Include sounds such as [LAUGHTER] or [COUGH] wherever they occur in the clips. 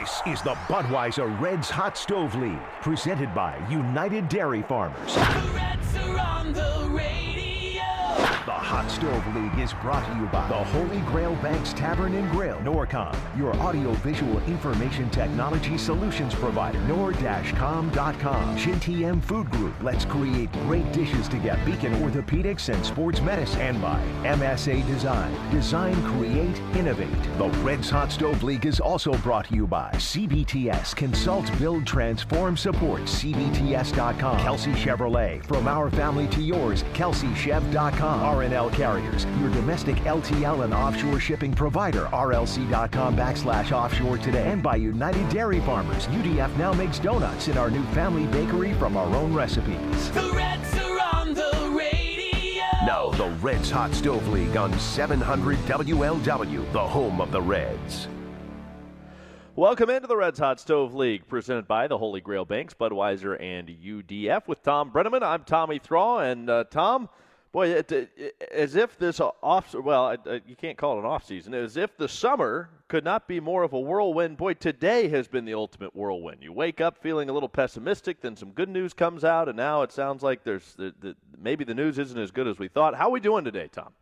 This is the Budweiser Reds Hot Stove League, presented by United Dairy Farmers. The Reds are on the radio. The Hot Stove League is brought to you by the Holy Grail Banks Tavern and Grill, Norcom, your audio-visual information technology solutions provider, nor-com.com, Shin Food Group. Let's create great dishes together. Beacon Orthopedics and Sports Medicine, and by MSA Design. Design, create, innovate. The Reds Hot Stove League is also brought to you by CBTS. Consult, build, transform, support. CBTS.com. Kelsey Chevrolet. From our family to yours. KelseyChev.com. RNL Carriers, your domestic LTL and offshore shipping provider. RLC.com backslash offshore today. And by United Dairy Farmers. UDF now makes donuts in our new family bakery from our own recipes. The Reds are on the radio. Now, the Reds Hot Stove League on 700 WLW, the home of the Reds. Welcome into the Reds Hot Stove League, presented by the Holy Grail Banks, Budweiser, and UDF. With Tom Brennaman, I'm Tommy Thrall, and uh, Tom, boy, it, it, as if this off well, you can't call it an off season. As if the summer could not be more of a whirlwind. Boy, today has been the ultimate whirlwind. You wake up feeling a little pessimistic, then some good news comes out, and now it sounds like there's the, the, maybe the news isn't as good as we thought. How are we doing today, Tom?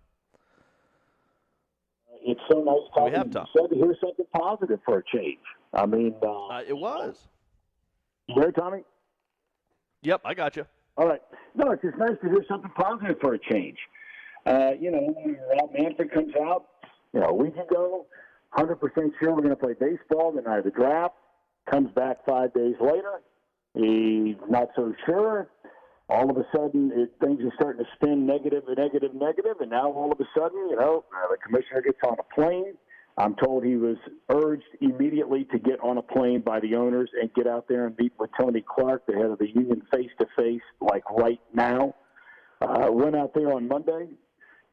It's so nice We talking. have Tom. To hear something positive for a change. I mean, uh, Uh, it was. you there, Tommy? Yep, I got you. All right. No, it's just nice to hear something positive for a change. Uh, you know, when Rob Manfred comes out, you know, a week ago, 100% sure we're going to play baseball the night of the draft. Comes back five days later. He's not so sure. All of a sudden, it, things are starting to spin negative, negative, negative, and and now all of a sudden, you know, uh, the commissioner gets on a plane. I'm told he was urged immediately to get on a plane by the owners and get out there and meet with Tony Clark, the head of the union, face to face, like right now. Uh, went out there on Monday,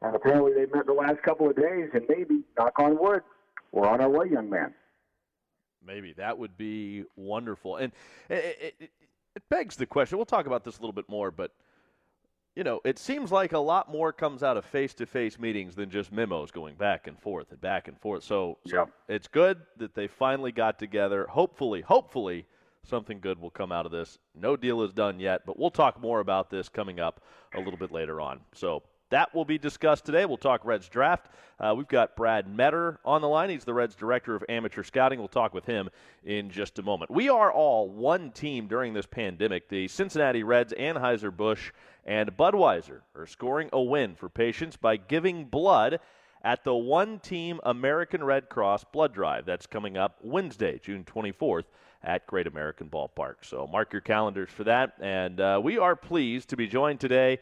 and apparently they met the last couple of days, and maybe, knock on wood, we're on our way, young man. Maybe that would be wonderful, and it, it, it begs the question. We'll talk about this a little bit more, but you know, it seems like a lot more comes out of face-to-face meetings than just memos going back and forth and back and forth. So, so Yep. it's good that they finally got together. Hopefully, hopefully, something good will come out of this. No deal is done yet, but we'll talk more about this coming up a little bit later on. So. That will be discussed today. We'll talk Reds draft. Uh, we've got Brad Meador on the line. He's the Reds director of amateur scouting. We'll talk with him in just a moment. We are all one team during this pandemic. The Cincinnati Reds, Anheuser-Busch, and Budweiser are scoring a win for patients by giving blood at the One Team American Red Cross Blood Drive. That's coming up Wednesday, June 24th at Great American Ballpark. So mark your calendars for that. And uh, we are pleased to be joined today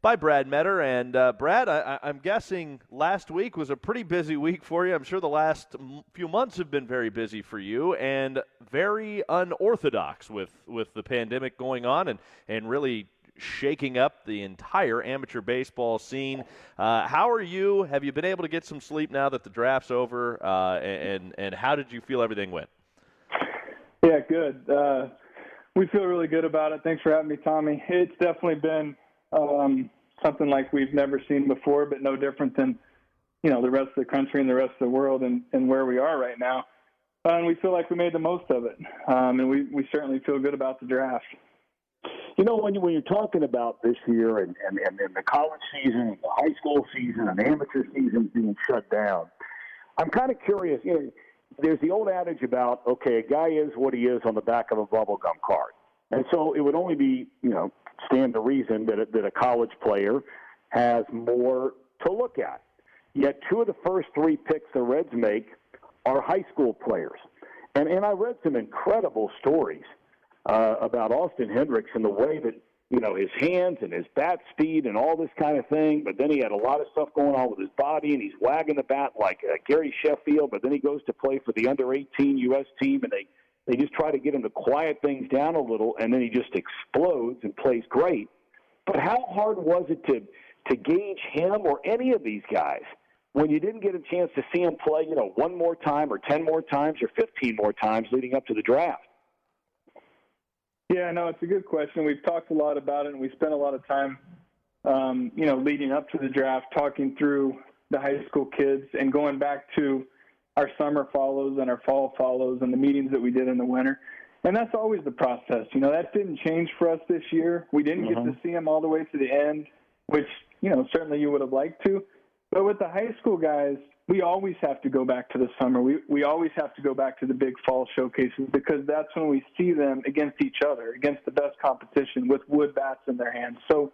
by Brad Meador. And uh, Brad, I, I'm guessing last week was a pretty busy week for you. I'm sure the last few months have been very busy for you and very unorthodox with, with the pandemic going on and, and really shaking up the entire amateur baseball scene. Uh, how are you? Have you been able to get some sleep now that the draft's over? Uh, and, and how did you feel everything went? Yeah, good. Uh, we feel really good about it. Thanks for having me, Tommy. It's definitely been um, something like we've never seen before, but no different than you know the rest of the country and the rest of the world and, and where we are right now. And we feel like we made the most of it, um, and we, we certainly feel good about the draft. You know, when, you, when you're talking about this year and, and, and, and the college season, and the high school season, and amateur season being shut down, I'm kind of curious. You know, there's the old adage about, okay, a guy is what he is on the back of a bubblegum card. And so it would only be, you know, stand to reason that a, that a college player has more to look at. Yet two of the first three picks the Reds make are high school players. And, and I read some incredible stories uh, about Austin Hendricks and the way that you know his hands and his bat speed and all this kind of thing. But then he had a lot of stuff going on with his body, and he's wagging the bat like uh, Gary Sheffield. But then he goes to play for the under 18 U.S. team, and they they just try to get him to quiet things down a little, and then he just explodes and plays great. But how hard was it to to gauge him or any of these guys when you didn't get a chance to see him play, you know, one more time or 10 more times or 15 more times leading up to the draft? Yeah, no, it's a good question. We've talked a lot about it, and we spent a lot of time, um, you know, leading up to the draft, talking through the high school kids and going back to our summer follows and our fall follows and the meetings that we did in the winter. And that's always the process. You know, that didn't change for us this year. We didn't get to see them all the way to the end, which, you know, certainly you would have liked to. But with the high school guys, we always have to go back to the summer. We we always have to go back to the big fall showcases because that's when we see them against each other, against the best competition with wood bats in their hands. So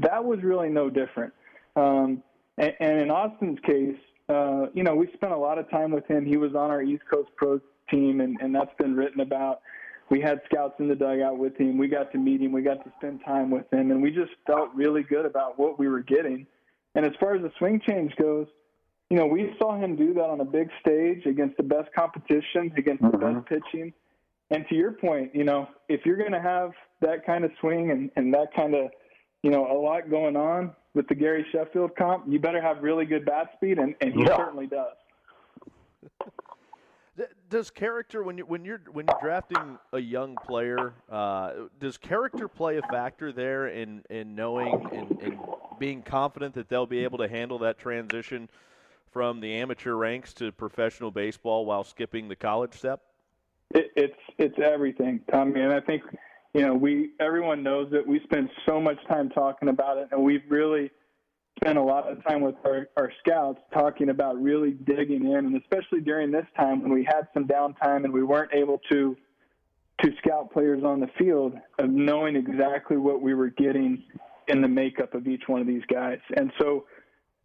that was really no different. Um, and, and in Austin's case, uh, you know, we spent a lot of time with him. He was on our East Coast Pro team, and, and that's been written about. We had scouts in the dugout with him. We got to meet him. We got to spend time with him, and we just felt really good about what we were getting. And as far as the swing change goes, you know, we saw him do that on a big stage against the best competition, against the best pitching. And to your point, you know, if you're going to have that kind of swing and, and that kind of, you know, a lot going on with the Gary Sheffield comp, you better have really good bat speed, and, and he Yeah. certainly does. [LAUGHS] Does character when you when you're when you're drafting a young player, uh, does character play a factor there in in knowing and, and being confident that they'll be able to handle that transition from the amateur ranks to professional baseball while skipping the college step? It, it's it's everything, Tommy, and I think you know we everyone knows it. We spend so much time talking about it, and we've really spent a lot of time with our, our scouts talking about really digging in, and especially during this time when we had some downtime and we weren't able to to scout players on the field, of knowing exactly what we were getting in the makeup of each one of these guys, and so.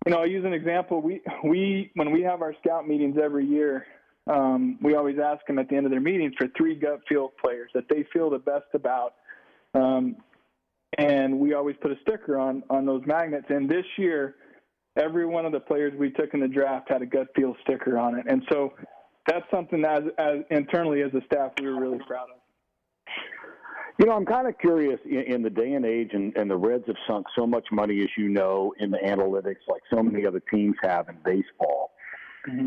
You know, I'll use an example. We we when we have our scout meetings every year, um, we always ask them at the end of their meetings for three gut feel players that they feel the best about. Um, and we always put a sticker on on those magnets. And this year, every one of the players we took in the draft had a gut feel sticker on it. And so that's something that, as, as internally as a staff, we were really proud of. You know, I'm kind of curious in, in the day and age, and, and the Reds have sunk so much money, as you know, in the analytics, like so many other teams have in baseball.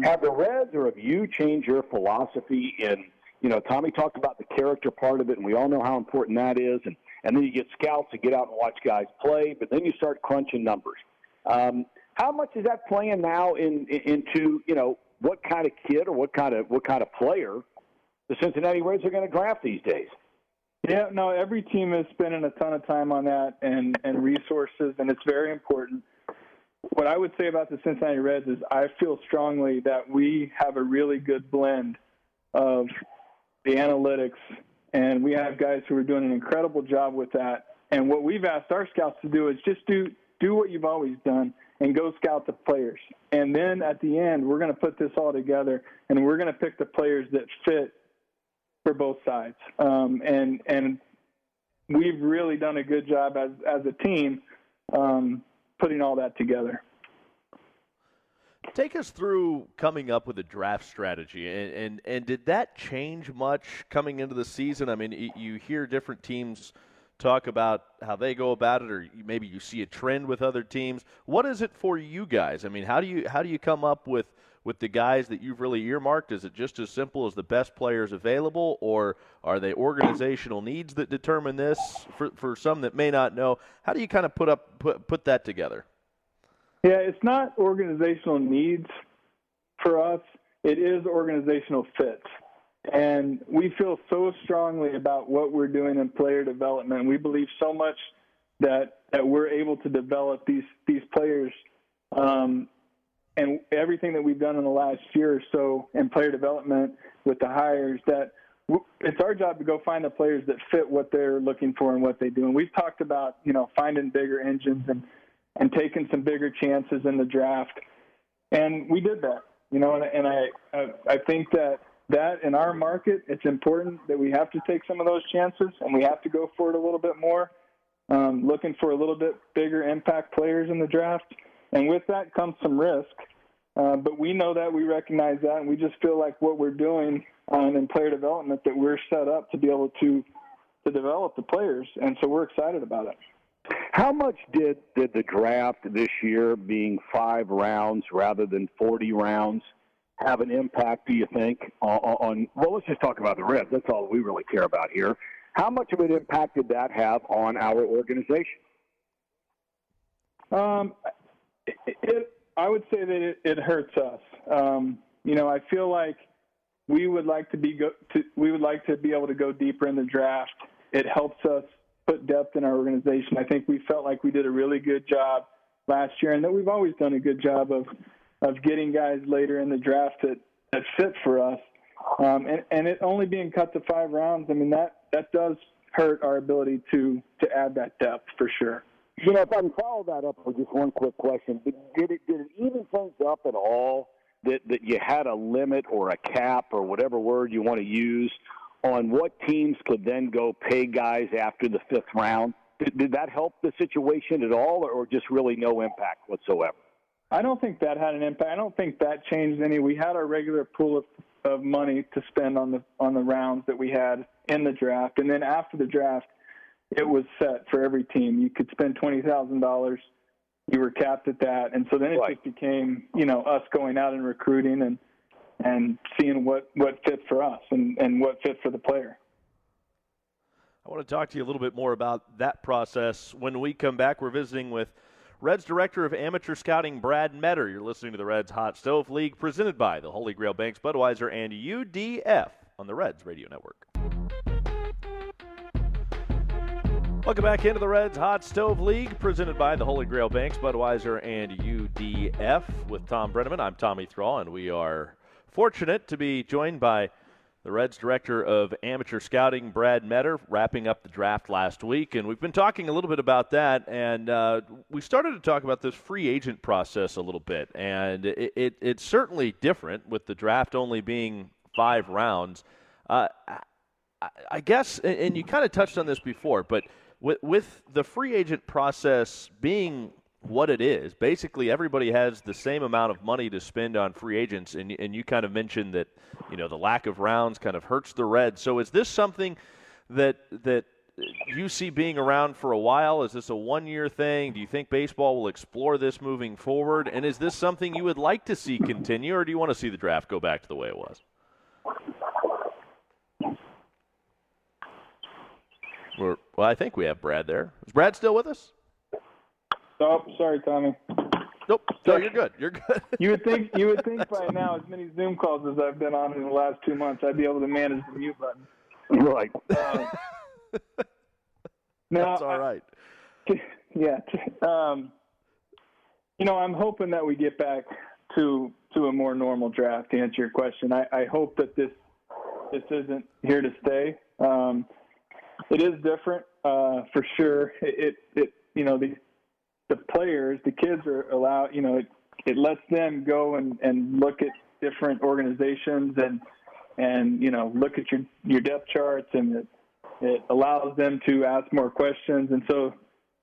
Have the Reds or have you changed your philosophy in, you know, Tommy talked about the character part of it, and we all know how important that is. And, and then you get scouts to get out and watch guys play, but then you start crunching numbers. Um, how much is that playing now in, in, into, you know, what kind of kid or what kind of what kind of player the Cincinnati Reds are going to draft these days? Yeah, no, every team is spending a ton of time on that and, and resources, and it's very important. What I would say about the Cincinnati Reds is I feel strongly that we have a really good blend of the analytics, and we have guys who are doing an incredible job with that. And what we've asked our scouts to do is just do do what you've always done and go scout the players. And then at the end, we're going to put this all together, and we're going to pick the players that fit for both sides. Um, and and we've really done a good job as as a team um, putting all that together. Take us through coming up with a draft strategy, and, and and did that change much coming into the season? I mean, you hear different teams talk about how they go about it, or maybe you see a trend with other teams. What is it for you guys? I mean, how do you how do you come up with with the guys that you've really earmarked? Is it just as simple as the best players available, or are they organizational needs that determine this? For for some that may not know, how do you kind of put up put put that together? Yeah, it's not organizational needs for us. It is organizational fit. And we feel so strongly about what we're doing in player development. We believe so much that that we're able to develop these these players um, and everything that we've done in the last year or so in player development with the hires that it's our job to go find the players that fit what they're looking for and what they do. And we've talked about, you know, finding bigger engines and, and taking some bigger chances in the draft. And we did that, you know, and, and I, I, I think that that in our market, it's important that we have to take some of those chances and we have to go for it a little bit more, um, looking for a little bit bigger impact players in the draft. And with that comes some risk. Uh, but we know that, we recognize that, and we just feel like what we're doing um, in player development that we're set up to be able to to develop the players, and so we're excited about it. How much did, did the draft this year, being five rounds rather than 40 rounds, have an impact, do you think, on, on well, let's just talk about the Reds. That's all we really care about here. How much of an impact did that have on our organization? Um, it, it, I would say that it, it hurts us. Um, you know, I feel like we would like to be go to, we would like to be able to go deeper in the draft. It helps us put depth in our organization. I think we felt like we did a really good job last year, and that we've always done a good job of of getting guys later in the draft that that fit for us. Um, and, and it only being cut to five rounds, I mean that that does hurt our ability to to add that depth for sure. You know, if I can follow that up with just one quick question, did it did it even things up at all that that you had a limit or a cap or whatever word you want to use on what teams could then go pay guys after the fifth round? Did, did that help the situation at all, or just really no impact whatsoever? I don't think that had an impact. I don't think that changed any. We had our regular pool of, of money to spend on the on the rounds that we had in the draft, and then after the draft, it was set for every team. You could spend twenty thousand dollars. You were capped at that, and so then it right. just became you know us going out and recruiting and and seeing what what fit for us and and what fit for the player. I want to talk to you a little bit more about that process when we come back. We're visiting with Reds Director of Amateur Scouting Brad Meador. You're listening to the Reds Hot Stove League presented by the Holy Grail Banks, Budweiser, and UDF on the Reds Radio Network. Welcome back into the Reds Hot Stove League, presented by the Holy Grail Banks, Budweiser, and UDF. With Tom Brennaman, I'm Tommy Thrall, and we are fortunate to be joined by the Reds Director of Amateur Scouting, Brad Meador, wrapping up the draft last week. And we've been talking a little bit about that. And uh, we started to talk about this free agent process a little bit. And it, it, it's certainly different with the draft only being five rounds. Uh, I, I guess, and you kind of touched on this before, but with, with the free agent process being what it is. Basically, everybody has the same amount of money to spend on free agents, and, and you kind of mentioned that you know the lack of rounds kind of hurts the Reds. So, is this something that that you see being around for a while? Is this a one-year thing? Do you think baseball will explore this moving forward? And is this something you would like to see continue, or do you want to see the draft go back to the way it was? We're, well, I think we have Brad there. Is Brad still with us? Oh, sorry, Tommy. Nope. No, you're good. You're good. [LAUGHS] you would think you would think by now, as many Zoom calls as I've been on in the last two months, I'd be able to manage the mute button. Right. Um, [LAUGHS] now, That's all right. I, [LAUGHS] yeah. Um, you know, I'm hoping that we get back to to a more normal draft. To answer your question, I, I hope that this this isn't here to stay. Um, it is different uh, for sure. It, it, it you know the the players, the kids are allowed. You know, it, it lets them go and and look at different organizations and and you know look at your your depth charts and it it allows them to ask more questions and so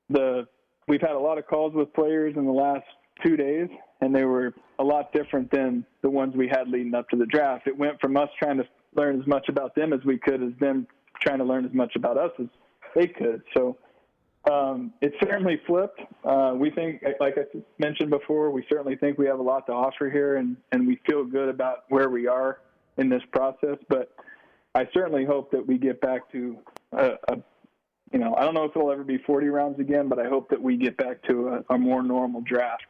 the we've had a lot of calls with players in the last two days and they were a lot different than the ones we had leading up to the draft it went from us trying to learn as much about them as we could as them trying to learn as much about us as they could so um, it's certainly flipped. Uh, we think, like I mentioned before, we certainly think we have a lot to offer here, and, and we feel good about where we are in this process. But I certainly hope that we get back to a, a you know, I don't know if it'll ever be 40 rounds again, but I hope that we get back to a, a more normal draft.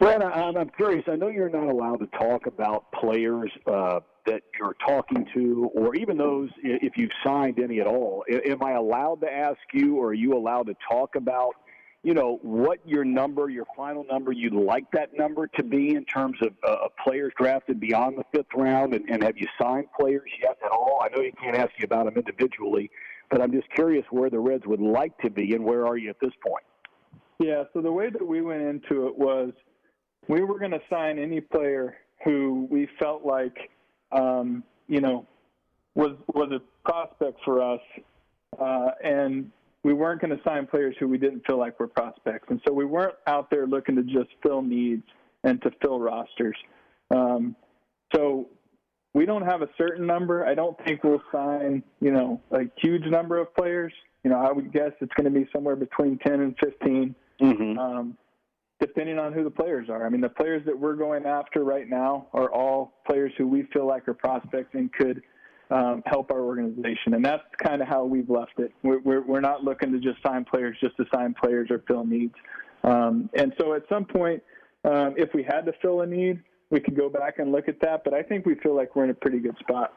Brad, I'm, I'm curious. I know you're not allowed to talk about players uh, that you're talking to, or even those if you've signed any at all. Am I allowed to ask you, or are you allowed to talk about, you know, what your number, your final number, you'd like that number to be in terms of uh, players drafted beyond the fifth round, and, and have you signed players yet at all? I know you can't ask you about them individually, but I'm just curious where the Reds would like to be, and where are you at this point? Yeah. So the way that we went into it was we were going to sign any player who we felt like, um, you know, was was a prospect for us, uh, and we weren't going to sign players who we didn't feel like were prospects, and so we weren't out there looking to just fill needs and to fill rosters. Um, so we don't have a certain number. I don't think we'll sign, you know, a huge number of players. You know, I would guess it's going to be somewhere between 10 and 15. Mm-hmm. Um, depending on who the players are. I mean, the players that we're going after right now are all players who we feel like are prospects and could um, help our organization. And that's kind of how we've left it. We're, we're, we're, not looking to just sign players just to sign players or fill needs. Um, and so at some point, um, if we had to fill a need, we could go back and look at that, but I think we feel like we're in a pretty good spot.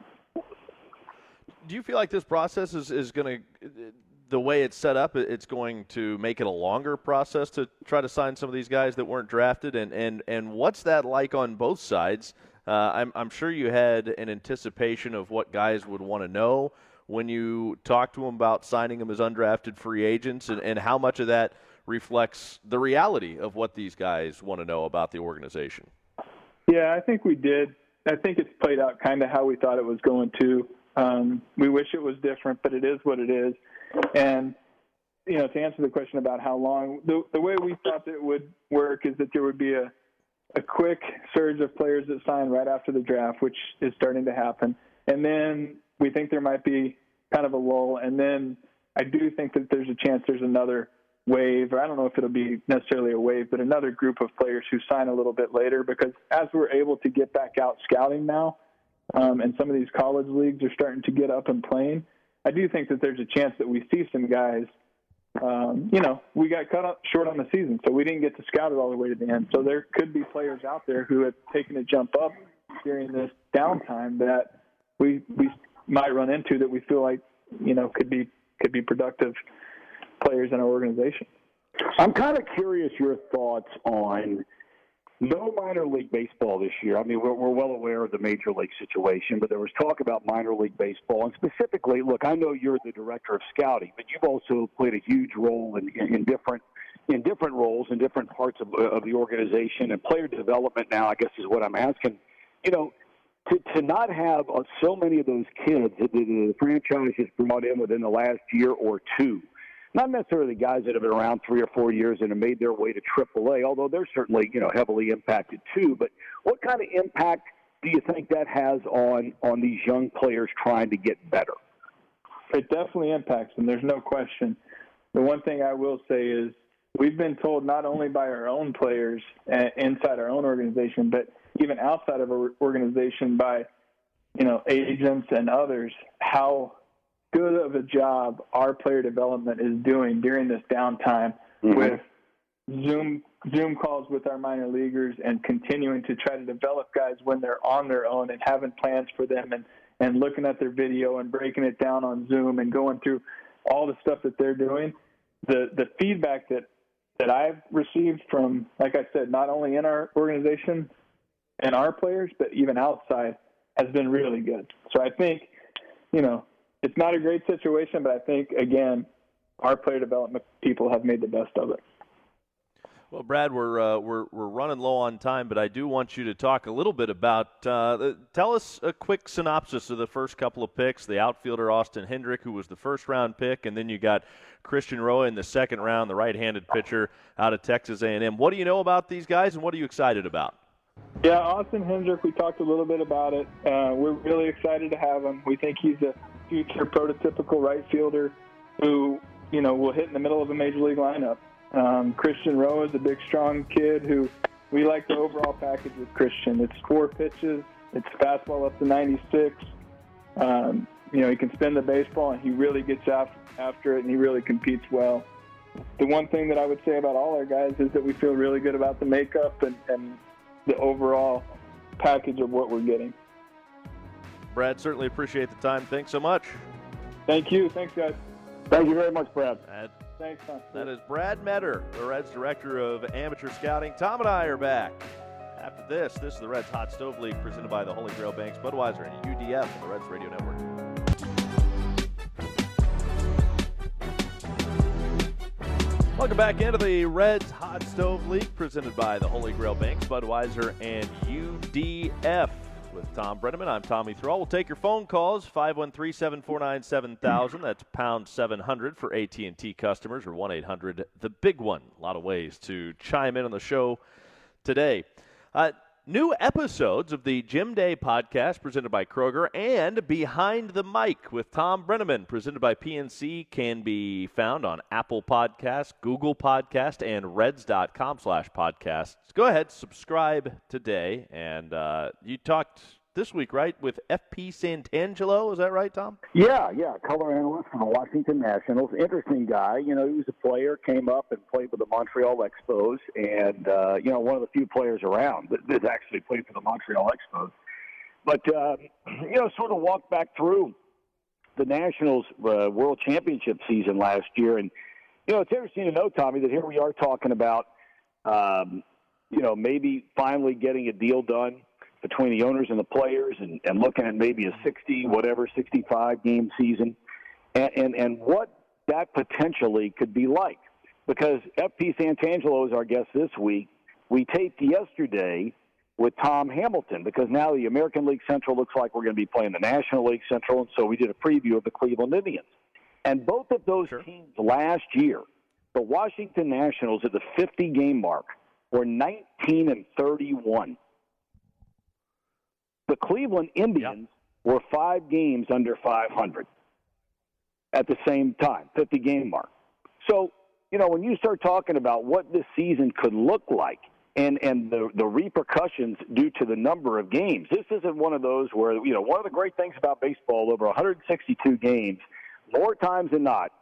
Do you feel like this process is, is going to, the way it's set up, it's going to make it a longer process to try to sign some of these guys that weren't drafted? And, and, and what's that like on both sides? Uh, I'm, I'm sure you had an anticipation of what guys would want to know when you talked to them about signing them as undrafted free agents, and, and how much of that reflects the reality of what these guys want to know about the organization. Yeah, I think we did. I think it's played out kind of how we thought it was going to. Um, we wish it was different, but it is what it is. And you know, to answer the question about how long, the the way we thought it would work is that there would be a a quick surge of players that sign right after the draft, which is starting to happen, and then we think there might be kind of a lull, and then I do think that there's a chance there's another wave, or I don't know if it'll be necessarily a wave, but another group of players who sign a little bit later. Because as we're able to get back out scouting now, um, and some of these college leagues are starting to get up and playing, I do think that there's a chance that we see some guys. Um, you know, we got cut short on the season, so we didn't get to scout it all the way to the end. So there could be players out there who have taken a jump up during this downtime that we we might run into that we feel like you know could be could be productive players in our organization. I'm kind of curious your thoughts on no minor league baseball this year. I mean, we're, we're well aware of the major league situation, but there was talk about minor league baseball, and specifically, look, I know you're the director of scouting, but you've also played a huge role in, in, in different in different roles in different parts of, of the organization and player development. Now, I guess is what I'm asking. You know, to, to not have uh, so many of those kids that the, the franchise has brought in within the last year or two not necessarily guys that have been around three or four years and have made their way to AAA, although they're certainly you know heavily impacted too. But what kind of impact do you think that has on on these young players trying to get better? It definitely impacts them. There's no question. The one thing I will say is we've been told not only by our own players uh, inside our own organization, but even outside of our organization by you know agents and others how good of a job our player development is doing during this downtime mm-hmm. with Zoom Zoom calls with our minor leaguers and continuing to try to develop guys when they're on their own and having plans for them and and looking at their video and breaking it down on Zoom and going through all the stuff that they're doing. The the feedback that that I've received from, like I said, not only in our organization and our players, but even outside, has been really good. So I think, you know, it's not a great situation, but I think again, our player development people have made the best of it. Well, Brad, we're uh, we're we're running low on time, but I do want you to talk a little bit about. Uh, tell us a quick synopsis of the first couple of picks. The outfielder Austin Hendrick, who was the first round pick, and then you got Christian Roa in the second round, the right-handed pitcher out of Texas A&M. What do you know about these guys, and what are you excited about? Yeah, Austin Hendrick. We talked a little bit about it. Uh, we're really excited to have him. We think he's a future prototypical right fielder who, you know, will hit in the middle of a major league lineup. Um, Christian Roa is a big, strong kid who we like the overall package with Christian. It's four pitches, it's fastball up to 96. Um, you know, he can spin the baseball and he really gets after it and he really competes well. The one thing that I would say about all our guys is that we feel really good about the makeup and, and the overall package of what we're getting. Brad, certainly appreciate the time. Thanks so much. Thank you. Thanks, guys. Thank you very much, Brad. Thanks, Tom. That is Brad Meador, the Reds Director of Amateur Scouting. Tom and I are back. After this, this is the Reds Hot Stove League presented by the Holy Grail Banks, Budweiser, and UDF, the Reds Radio Network. Welcome back into the Reds Hot Stove League presented by the Holy Grail Banks, Budweiser, and UDF with Tom Brennaman. I'm Tommy Thrall. We'll take your phone calls 513-749-7000. That's pound 700 for AT&T customers or 1-800 the big one. A lot of ways to chime in on the show today. Uh, new episodes of the Jim Day podcast presented by Kroger and Behind the Mic with Tom Brennaman presented by PNC can be found on Apple Podcast, Google Podcast, and reds.com slash podcasts. Go ahead, subscribe today. And uh, you talked this week, right, with FP Santangelo. Is that right, Tom? Yeah, yeah, color analyst for the Washington Nationals. Interesting guy. You know, he was a player, came up and played with the Montreal Expos, and uh, you know, one of the few players around that, that actually played for the Montreal Expos. But uh, [CLEARS THROAT] you know, sort of walked back through the Nationals uh, World Championship season last year, and you know, it's interesting to know, Tommy, that here we are talking about, um, you know, maybe finally getting a deal done between the owners and the players, and, and looking at maybe a 60, whatever, 65 game season, and, and and what that potentially could be like. Because FP Santangelo is our guest this week. We taped yesterday with Tom Hamilton because now the American League Central looks like we're going to be playing the National League Central, and so we did a preview of the Cleveland Indians. And both of those Sure. teams last year, the Washington Nationals at the 50 game mark were 19 and 31. The Cleveland Indians were five games under 500 at the same time, 50 game mark. So, you know, when you start talking about what this season could look like and, and the, the repercussions due to the number of games, this isn't one of those where, you know, one of the great things about baseball over 162 games, more times than not,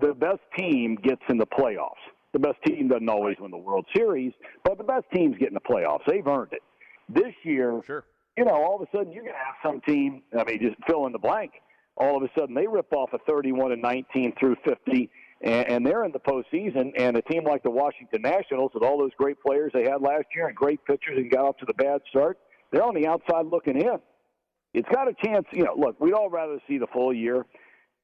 the best team gets in the playoffs. The best team doesn't always win the World Series, but the best teams get in the playoffs. They've earned it. This year, Sure. You know, all of a sudden you're going to have some team. I mean, just fill in the blank. All of a sudden they rip off a 31 and 19 through 50, and, and they're in the postseason. And a team like the Washington Nationals, with all those great players they had last year and great pitchers and got off to the bad start, they're on the outside looking in. It's got a chance. You know, look, we'd all rather see the full year,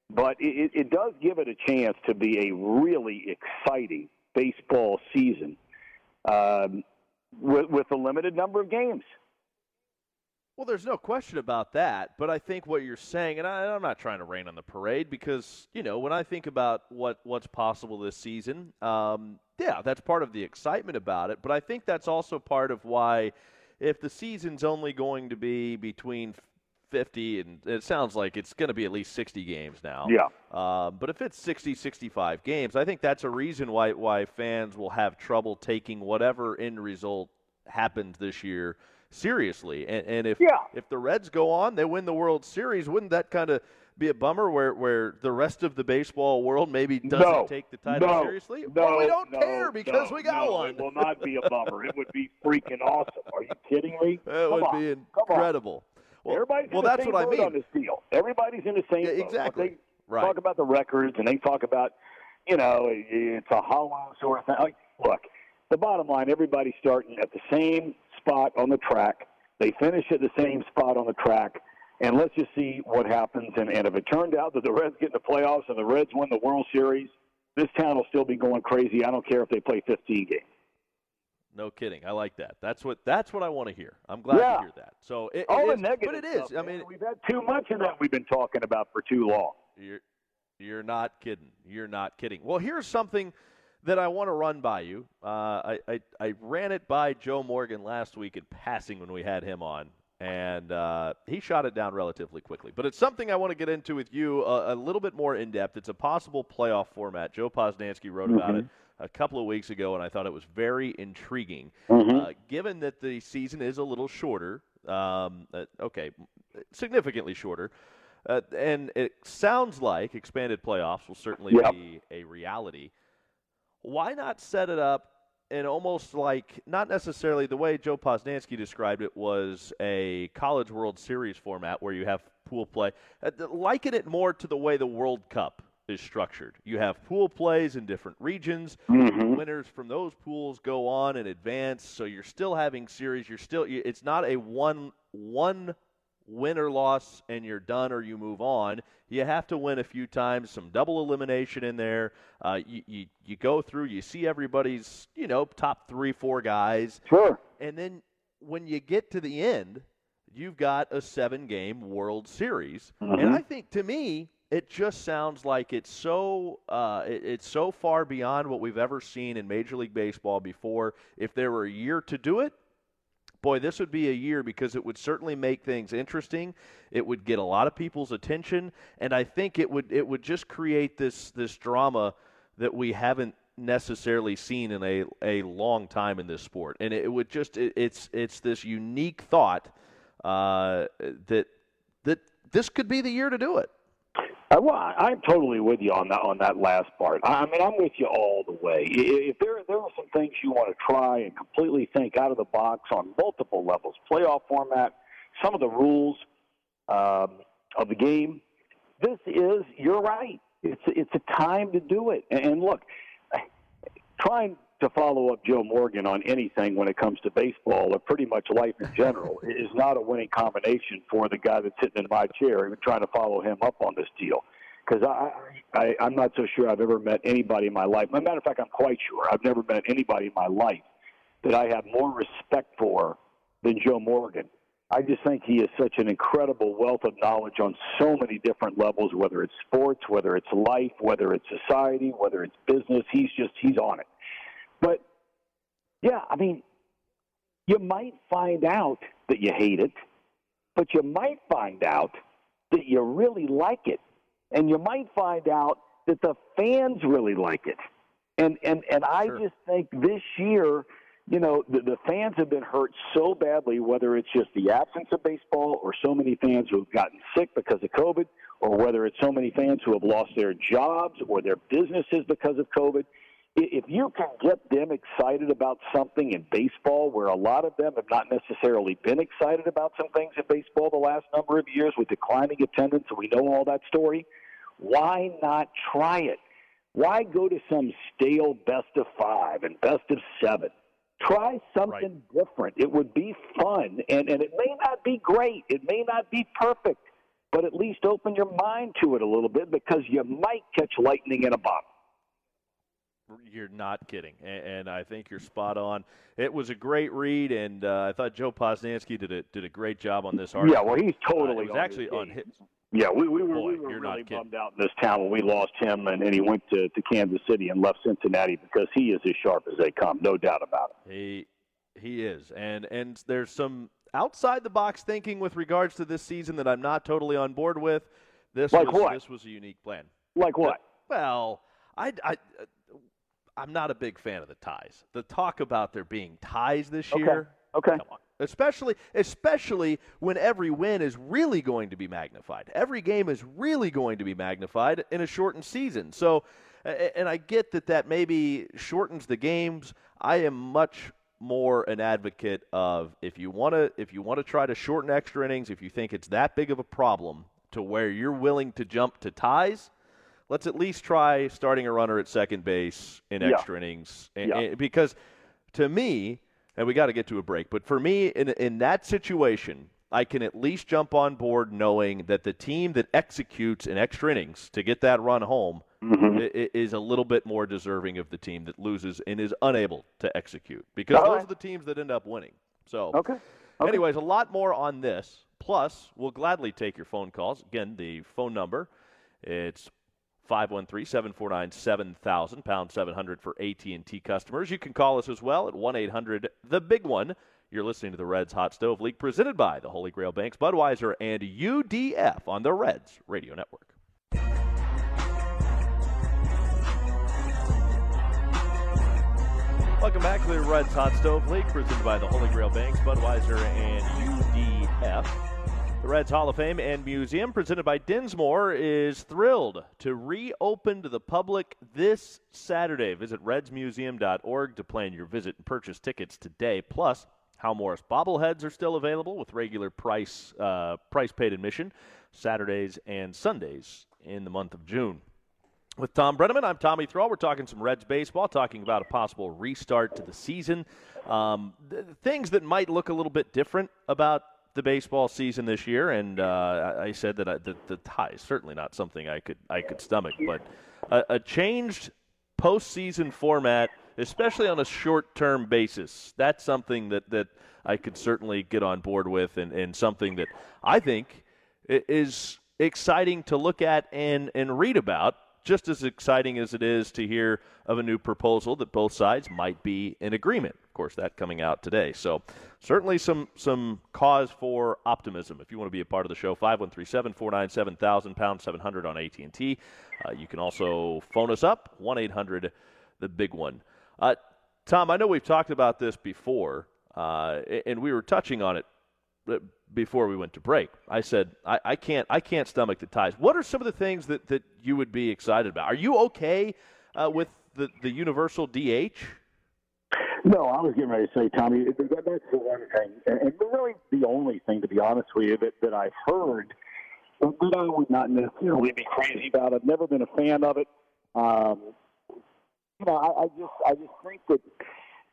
but it, it, does give it a chance to be a really exciting baseball season um, with, with a limited number of games. Well, there's no question about that, but I think what you're saying, and I, I'm not trying to rain on the parade because you know when I think about what what's possible this season, um, yeah, that's part of the excitement about it. But I think that's also part of why, if the season's only going to be between 50 and it sounds like it's going to be at least 60 games now. Yeah. Um, but if it's 60, 65 games, I think that's a reason why why fans will have trouble taking whatever end result happens this year seriously. And, and if Yeah. if the Reds go on, they win the World Series. Wouldn't that kind of be a bummer where, where the rest of the baseball world maybe doesn't no, take the title no, seriously? No, well, we don't no, care because we got one. It will not be a bummer. it would be freaking awesome. Are you kidding me? [LAUGHS] That Come would on. be incredible. Well, Everybody's well in the that's same what I boat mean. on this deal. Everybody's in the same Yeah, boat. exactly. They Right. talk about the records and they talk about, you know, it's a hollow sort of thing. Like, look, the bottom line, everybody's starting at the same spot on the track. They finish at the same spot on the track. And let's just see what happens. And, and if it turned out that the Reds get in the playoffs and the Reds win the World Series, this town will still be going crazy. I don't care if they play 15 games. No kidding. I like that. That's what that's what I want to hear. I'm glad Yeah. to hear that. So it, it All the is- negative but it is. stuff, I mean, we've had too much of that we've been talking about for too long. You're, you're not kidding. You're not kidding. Well, here's something that I want to run by you. Uh, I, I, I ran it by Joe Morgan last week in passing when we had him on, and uh, he shot it down relatively quickly. But it's something I want to get into with you a, a little bit more in depth. It's a possible playoff format. Joe Posnanski wrote about it a couple of weeks ago, and I thought it was very intriguing. Uh, given that the season is a little shorter, um, uh, okay, significantly shorter, uh, and it sounds like expanded playoffs will certainly Yep. be a reality. Why not set it up in almost like not necessarily the way Joe Posnanski described it was a College World Series format where you have pool play. Uh, liken it more to the way the World Cup is structured. You have pool plays in different regions. Winners from those pools go on and advance. So you're still having series. You're still. It's not a one one win or loss and you're done or you move on. You have to win a few times, some double elimination in there. Uh, you, you, you go through, you see everybody's, you know, top three, four guys. Sure. And then when you get to the end, you've got a seven game World Series. And I think to me, it just sounds like it's so uh, it, it's so far beyond what we've ever seen in Major League Baseball before. If there were a year to do it, boy, this would be a year because it would certainly make things interesting. It would get a lot of people's attention, and I think it would it would just create this this drama that we haven't necessarily seen in a, a long time in this sport. And it would just it, it's it's this unique thought uh, that that this could be the year to do it. Uh, well, I- I'm totally with you on that on that last part. I mean, I'm with you all the way. If there there are some things you want to try and completely think out of the box on multiple levels, playoff format, some of the rules um, of the game, this is you're right. It's it's a time to do it. And, and look, trying to follow up Joe Morgan on anything when it comes to baseball or pretty much life in general is not a winning combination for the guy that's sitting in my chair, even trying to follow him up on this deal. Because I, I, I'm not so sure I've ever met anybody in my life. As a matter of fact, I'm quite sure I've never met anybody in my life that I have more respect for than Joe Morgan. I just think he is such an incredible wealth of knowledge on so many different levels, whether it's sports, whether it's life, whether it's society, whether it's business. He's just, he's on it. But yeah, I mean, you might find out that you hate it, but you might find out that you really like it, and you might find out that the fans really like it. And and and I Sure. just think this year, you know, the, the fans have been hurt so badly, whether it's just the absence of baseball or so many fans who have gotten sick because of COVID, or whether it's so many fans who have lost their jobs or their businesses because of COVID if you can get them excited about something in baseball where a lot of them have not necessarily been excited about some things in baseball the last number of years with declining attendance and we know all that story why not try it? Why go to some stale best of five and best of seven? Try something different. It would be fun and and it may not be great. It may not be perfect but at least open your mind to it a little bit because you might catch lightning in a bottle You're not kidding, and, and I think you're spot on. It was a great read, and uh, I thought Joe Posnanski did a did a great job on this article. Yeah, well, he's Uh, totally was on actually on his. Yeah, we, we were, Boy, we were really bummed out in this town when we lost him, and, and he went to, to Kansas City and left Cincinnati because he is as sharp as they come, no doubt about it. He he is, and and there's some outside the box thinking with regards to this season that I'm not totally on board with. This Like was what? this was a unique plan. Like what? Well, I, I, I'm not a big fan of the ties. The talk about there being ties this Okay. year. Okay. Come on. Especially, especially when every win is really going to be magnified. Every game is really going to be magnified in a shortened season. So, and I get that that maybe shortens the games. I am much more an advocate of if you want to if you want to try to shorten extra innings, if you think it's that big of a problem to where you're willing to jump to ties, let's at least try starting a runner at second base in Yeah. extra innings And- Yeah. and- because to me and we got to get to a break but for me in in that situation I can at least jump on board knowing that the team that executes in extra innings to get that run home Mm-hmm. is a little bit more deserving of the team that loses and is unable to execute because All those right. are the teams that end up winning. So Okay. Okay. Anyways, a lot more on this. Plus, we'll gladly take your phone calls. Again, the phone number, it's 513-749-7000, pound 700 for AT&T customers. You can call us as well at 1-800-THE BIG ONE. You're listening to the Reds Hot Stove League presented by the Holy Grail Banks, Budweiser, and UDF on the Reds Radio Network. Welcome back to the Reds Hot Stove League, presented by the Holy Grail Banks, Budweiser, and UDF. The Reds Hall of Fame and Museum, presented by Dinsmore, is thrilled to reopen to the public this Saturday. Visit redsmuseum.org to plan your visit and purchase tickets today. Plus, Hal Morris bobbleheads are still available with regular price uh, price paid admission Saturdays and Sundays in the month of June. With Tom Brennaman, I'm Tommy Thrall. We're talking some Reds baseball, talking about a possible restart to the season. Um, th- things that might look a little bit different about the baseball season this year, and uh, I said that I, the, the tie is certainly not something I could I could stomach, but a, a changed postseason format, especially on a short-term basis, that's something that, that I could certainly get on board with, and, and something that I think is exciting to look at and, and read about. Just as exciting as it is to hear of a new proposal that both sides might be in agreement. Of course, that coming out today. So, certainly some some cause for optimism. If you want to be a part of the show, 513-749-7000, pound 700 on AT&T. Uh, you can also phone us up, 1-800, the big one. Uh, Tom, I know we've talked about this before, uh, and we were touching on it before we went to break. I said I, I can't I can't stomach the ties. What are some of the things that, that you would be excited about? Are you okay uh, with the the universal DH? No, I was getting ready to say, Tommy, that's the one thing, and really the only thing, to be honest with you, that, that I've heard that I would not necessarily be crazy about. I've never been a fan of it. Um, you know, I, I just I just think that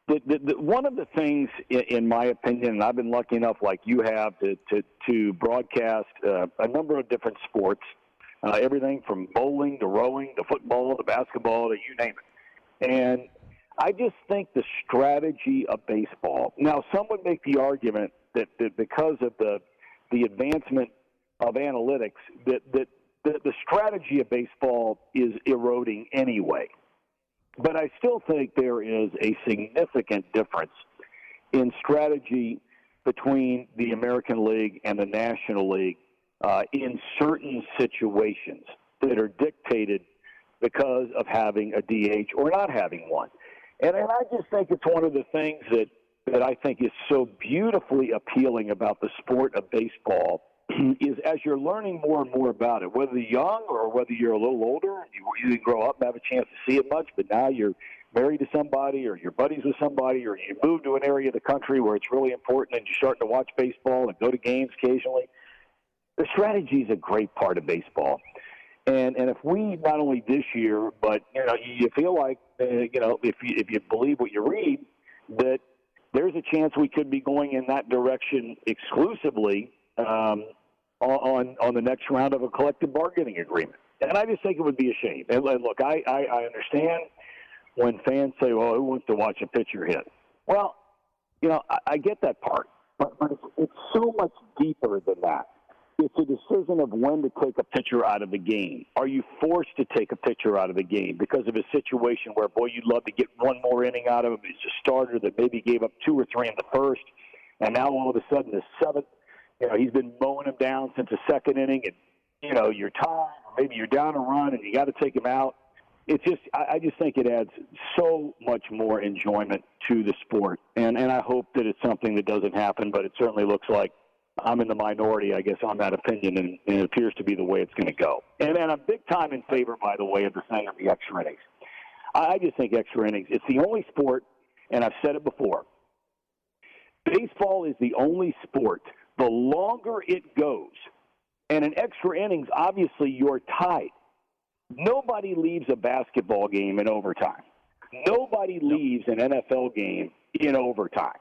the, the, the, one of the things, in, in, my opinion, and I've been lucky enough, like you have, to to, to broadcast uh, a number of different sports, uh, everything from bowling to rowing to football to basketball to you name it, and I just think the strategy of baseball. Now, some would make the argument that, that because of the the advancement of analytics, that that the, the strategy of baseball is eroding anyway. But I still think there is a significant difference in strategy between the American League and the National League uh, in certain situations that are dictated because of having a DH or not having one. And, and I just think it's one of the things that, that I think is so beautifully appealing about the sport of baseball [CLEARS THROAT] is as you're learning more and more about it, whether you're young or whether you're a little older, you, you didn't grow up and have a chance to see it much, but now you're married to somebody or you're buddies with somebody or you move to an area of the country where it's really important and you're starting to watch baseball and go to games occasionally. The strategy is a great part of baseball. And and if we not only this year, but you know, you feel like uh, you know, if you if you believe what you read, that there's a chance we could be going in that direction exclusively um, on on the next round of a collective bargaining agreement. And I just think it would be a shame. And look, I, I, I understand when fans say, "Well, who wants to watch a pitcher hit?" Well, you know, I, I get that part, but, but it's, it's so much deeper than that. It's a decision of when to take a pitcher out of the game. Are you forced to take a pitcher out of the game because of a situation where, boy, you'd love to get one more inning out of him? It's a starter that maybe gave up two or three in the first, and now all of a sudden the seventh you know, he's been mowing him down since the second inning, and you know, you're tired, maybe you're down a run, and you got to take him out. It's just, I, I just think it adds so much more enjoyment to the sport, and and I hope that it's something that doesn't happen, but it certainly looks like I'm in the minority, I guess, on that opinion, and, and it appears to be the way it's going to go. And, and I'm big time in favor, by the way, of the thing of the extra innings. I just think extra innings. It's the only sport, and I've said it before. Baseball is the only sport the longer it goes, and in extra innings, obviously you're tied. Nobody leaves a basketball game in overtime. Nobody leaves an NFL game in overtime.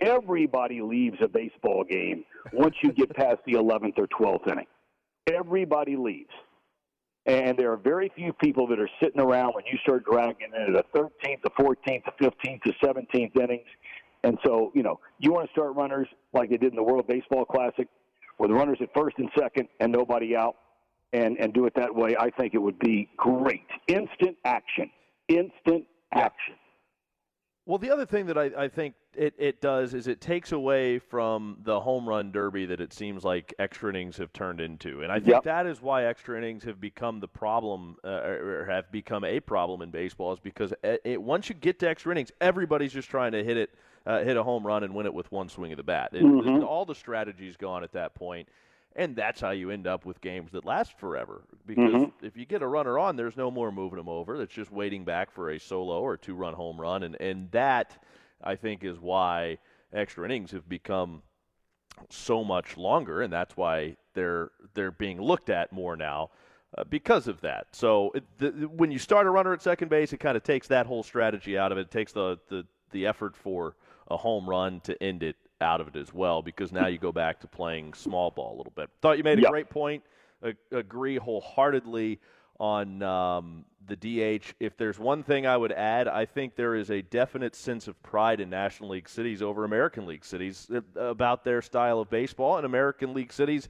Everybody leaves a baseball game once you get past the 11th or 12th inning. Everybody leaves. And there are very few people that are sitting around when you start dragging in at the 13th, the 14th, the 15th, the 17th innings and so, you know, you want to start runners like they did in the World Baseball Classic, where the runners at first and second and nobody out, and and do it that way. I think it would be great. Instant action. Instant action. Well, the other thing that I, I think it, it does is it takes away from the home run derby that it seems like extra innings have turned into. And I think Yep. that is why extra innings have become the problem, uh, or have become a problem in baseball, is because it, it, once you get to extra innings, everybody's just trying to hit it, uh, hit a home run and win it with one swing of the bat. It, Mhm. All the strategy's gone at that point. And that's how you end up with games that last forever. Because Mhm. if you get a runner on, there's no more moving them over. It's just waiting back for a solo or two run home run. And, and that, I think, is why extra innings have become so much longer. And that's why they're, they're being looked at more now uh, because of that. So it, the, when you start a runner at second base, it kind of takes that whole strategy out of it. It takes the, the, the effort for a home run to end it out of it as well because now you go back to playing small ball a little bit. Thought you made a Yeah. great point. A- agree wholeheartedly on um, the DH. If there's one thing I would add, I think there is a definite sense of pride in National League cities over American League cities uh, about their style of baseball, and American League cities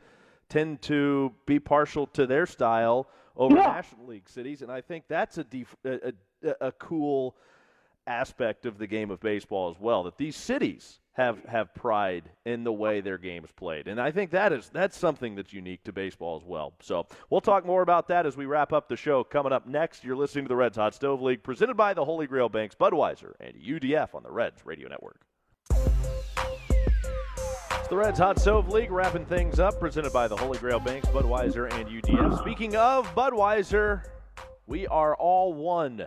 tend to be partial to their style over Yeah. National League cities, and I think that's a, def- a, a, a cool aspect of the game of baseball as well. That these cities have have pride in the way their games played, and I think that is that's something that's unique to baseball as well. So we'll talk more about that as we wrap up the show. Coming up next, you're listening to the Reds Hot Stove League, presented by the Holy Grail Banks, Budweiser, and UDF on the Reds Radio Network. It's the Reds Hot Stove League wrapping things up, presented by the Holy Grail Banks, Budweiser, and UDF. Speaking of Budweiser, we are all one,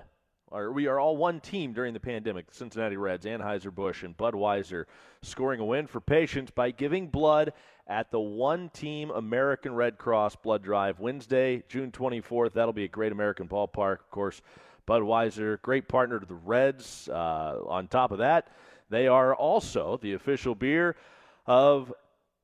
or we are all one team during the pandemic. The Cincinnati Reds, Anheuser-Busch, and Budweiser scoring a win for patients by giving blood at the One Team American Red Cross Blood Drive Wednesday, June 24th. That'll be at Great American Ballpark. Of course, Budweiser, great partner to the Reds. Uh, on top of that, they are also the official beer of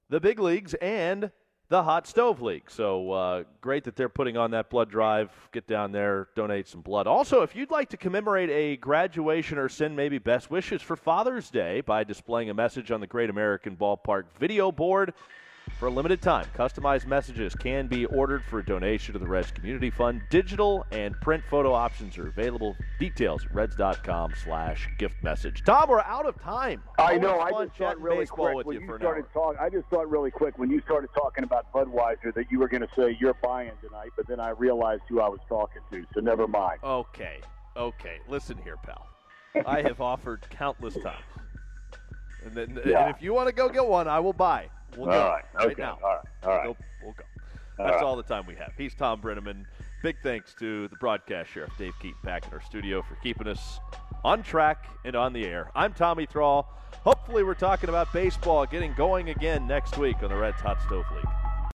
the big leagues and the Hot Stove League. So uh, great that they're putting on that blood drive. Get down there, donate some blood. Also, if you'd like to commemorate a graduation or send maybe best wishes for Father's Day by displaying a message on the Great American Ballpark video board, for a limited time. Customized messages can be ordered for a donation to the Reds Community Fund. Digital and print photo options are available. Details at reds.com slash gift message. Tom, we're out of time. I know. I just thought really quick with when you you, started talking. I just thought really quick when you started talking about Budweiser that you were going to say you're buying tonight, but then I realized who I was talking to. So never mind. Okay, okay. Listen here, pal. I have offered countless times. And, then, Yeah. and if you want to go get one, I will buy. We'll go All right. Okay. now. All right. All right. Go- we'll go. All That's right. all the time we have. He's Tom Brennaman. Big thanks to the broadcast sheriff, Dave Keaton, back in our studio for keeping us on track and on the air. I'm Tommy Thrall. Hopefully, we're talking about baseball getting going again next week on the Reds Hot Stove League.